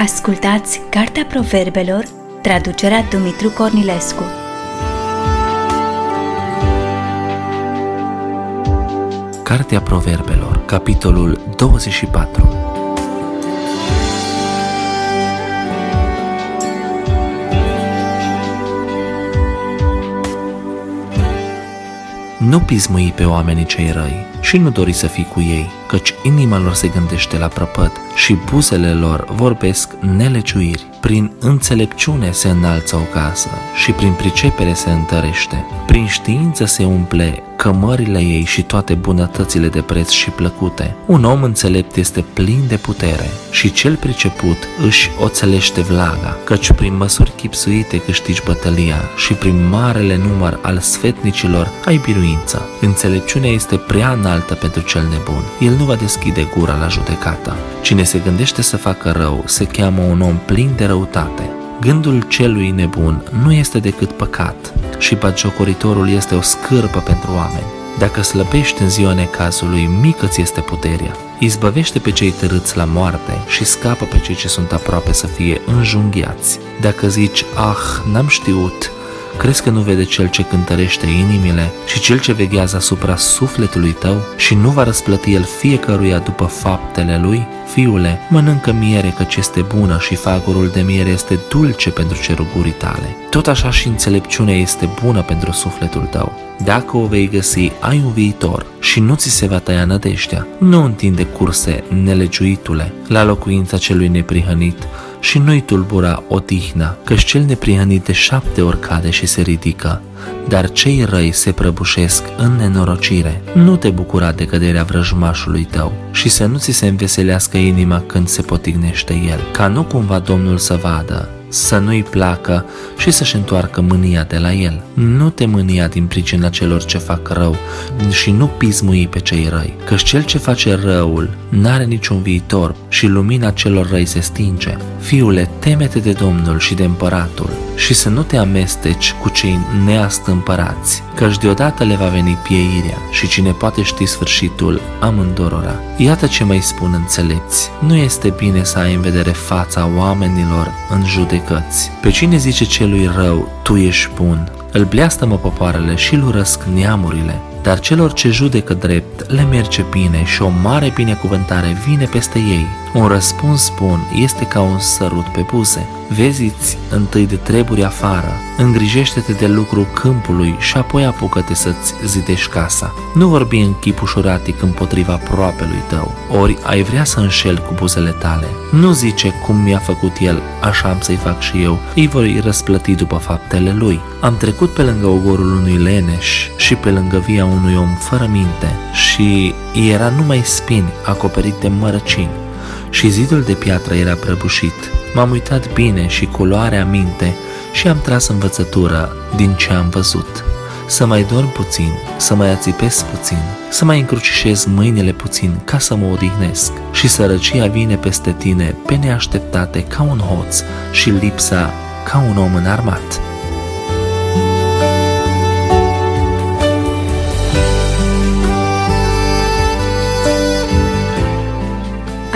Ascultați Cartea Proverbelor, traducerea Dumitru Cornilescu. Cartea Proverbelor, capitolul 24 Nu pismui pe oamenii cei răi și nu dori să fii cu ei, căci inima lor se gândește la prăpăt și buzele lor vorbesc neleciuiri. Prin înțelepciune se înalță o casă și prin pricepere se întărește. Prin știință se umple cămările ei și toate bunătățile de preț și plăcute. Un om înțelept este plin de putere și cel priceput își oțelește vlaga, căci prin măsuri chipsuite câștigi bătălia și prin marele număr al sfetnicilor ai biruință. Înțelepciunea este prea înaltă pentru cel nebun. El nu va deschide gura la judecată. Cine se gândește să facă rău se cheamă un om plin de răutate. Gândul celui nebun nu este decât păcat și bagiocoritorul este o scârbă pentru oameni. Dacă slăbești în ziua necazului, mică ți este puterea. Izbăvește pe cei târâți la moarte și scapă pe cei ce sunt aproape să fie înjunghiați. Dacă zici, ah, n-am știut, Crezi că nu vede cel ce cântărește inimile și cel ce veghează asupra sufletului tău și nu va răsplăti el fiecăruia după faptele lui? Fiule, mănâncă miere căci este bună și fagurul de miere este dulce pentru cerugurii tale. Tot așa și înțelepciunea este bună pentru sufletul tău. Dacă o vei găsi, ai un viitor și nu ți se va tăia nădejdea. Nu întinde curse nelegiuitule la locuința celui neprihănit, și nu-i tulbura odihna, căci cel neprihănit de șapte ori cade și se ridică, dar cei răi se prăbușesc în nenorocire. Nu te bucura de căderea vrăjmașului tău și să nu ți se înveselească inima când se potignește el, ca nu cumva Domnul să vadă să nu-i placă și să-și întoarcă mânia de la el. Nu te mânia din pricina celor ce fac rău și nu pismui pe cei răi, căci cel ce face răul n-are niciun viitor și lumina celor răi se stinge. Fiule, temete de Domnul și de împăratul și să nu te amesteci cu cei neastâmpărați, căci deodată le va veni pieirea și cine poate ști sfârșitul amândorora. Iată ce mai spun înțelepți, nu este bine să ai în vedere fața oamenilor în judecăți. Pe cine zice celui rău, tu ești bun, îl bleastă-mă popoarele și îl urăsc neamurile, dar celor ce judecă drept le merge bine și o mare binecuvântare vine peste ei. Un răspuns bun este ca un sărut pe buze. Vezi-ți întâi de treburi afară, îngrijește-te de lucru câmpului și apoi apucă-te să-ți zidești casa. Nu vorbi în chip ușuratic împotriva proapelui tău, ori ai vrea să înșel cu buzele tale. Nu zice cum mi-a făcut el, așa am să-i fac și eu, îi voi răsplăti după faptele lui. Am trecut pe lângă ogorul unui leneș și pe lângă via unui om fără minte și era numai spini acoperit de mărăcini și zidul de piatră era prăbușit. M-am uitat bine și culoarea minte și am tras învățătură din ce am văzut. Să mai dorm puțin, să mai ațipesc puțin, să mai încrucișez mâinile puțin ca să mă odihnesc și sărăcia vine peste tine pe neașteptate ca un hoț și lipsa ca un om înarmat.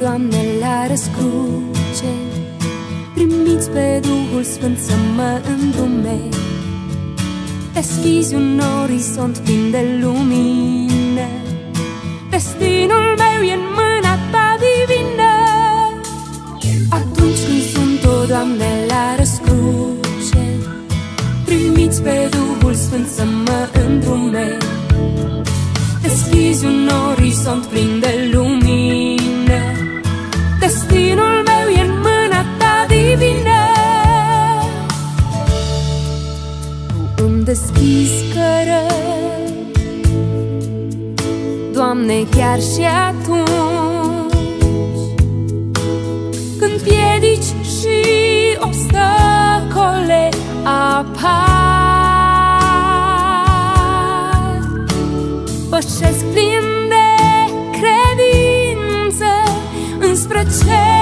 Doamne, la răscruce. Primiți pe Duhul Sfânt să mă îndume. Deschizi un orizont plin de lumină. Destinul meu e în mâna ta divină. Atunci când sunt o Doamne la răscruce Primiți pe Duhul Sfânt să mă îndrume Deschizi un orizont plin de lumină. iscără Doamne, chiar și atunci Când piedici și obstacole apar Pășesc plin de credință înspre cer.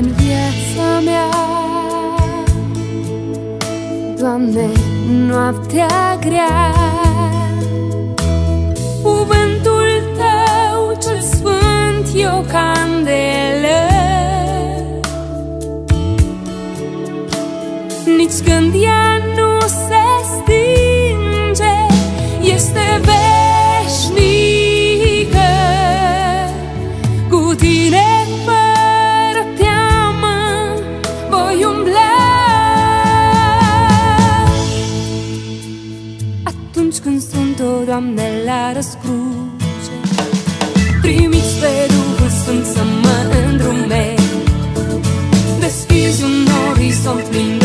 în viața mea. Doamne, noaptea grea Cuvântul Tău cel sfânt e o candelă Nici când ea atunci când sunt o doamne la răscruce. Primiți pe Duhul Sfânt să mă îndrume. Deschizi un orizont plin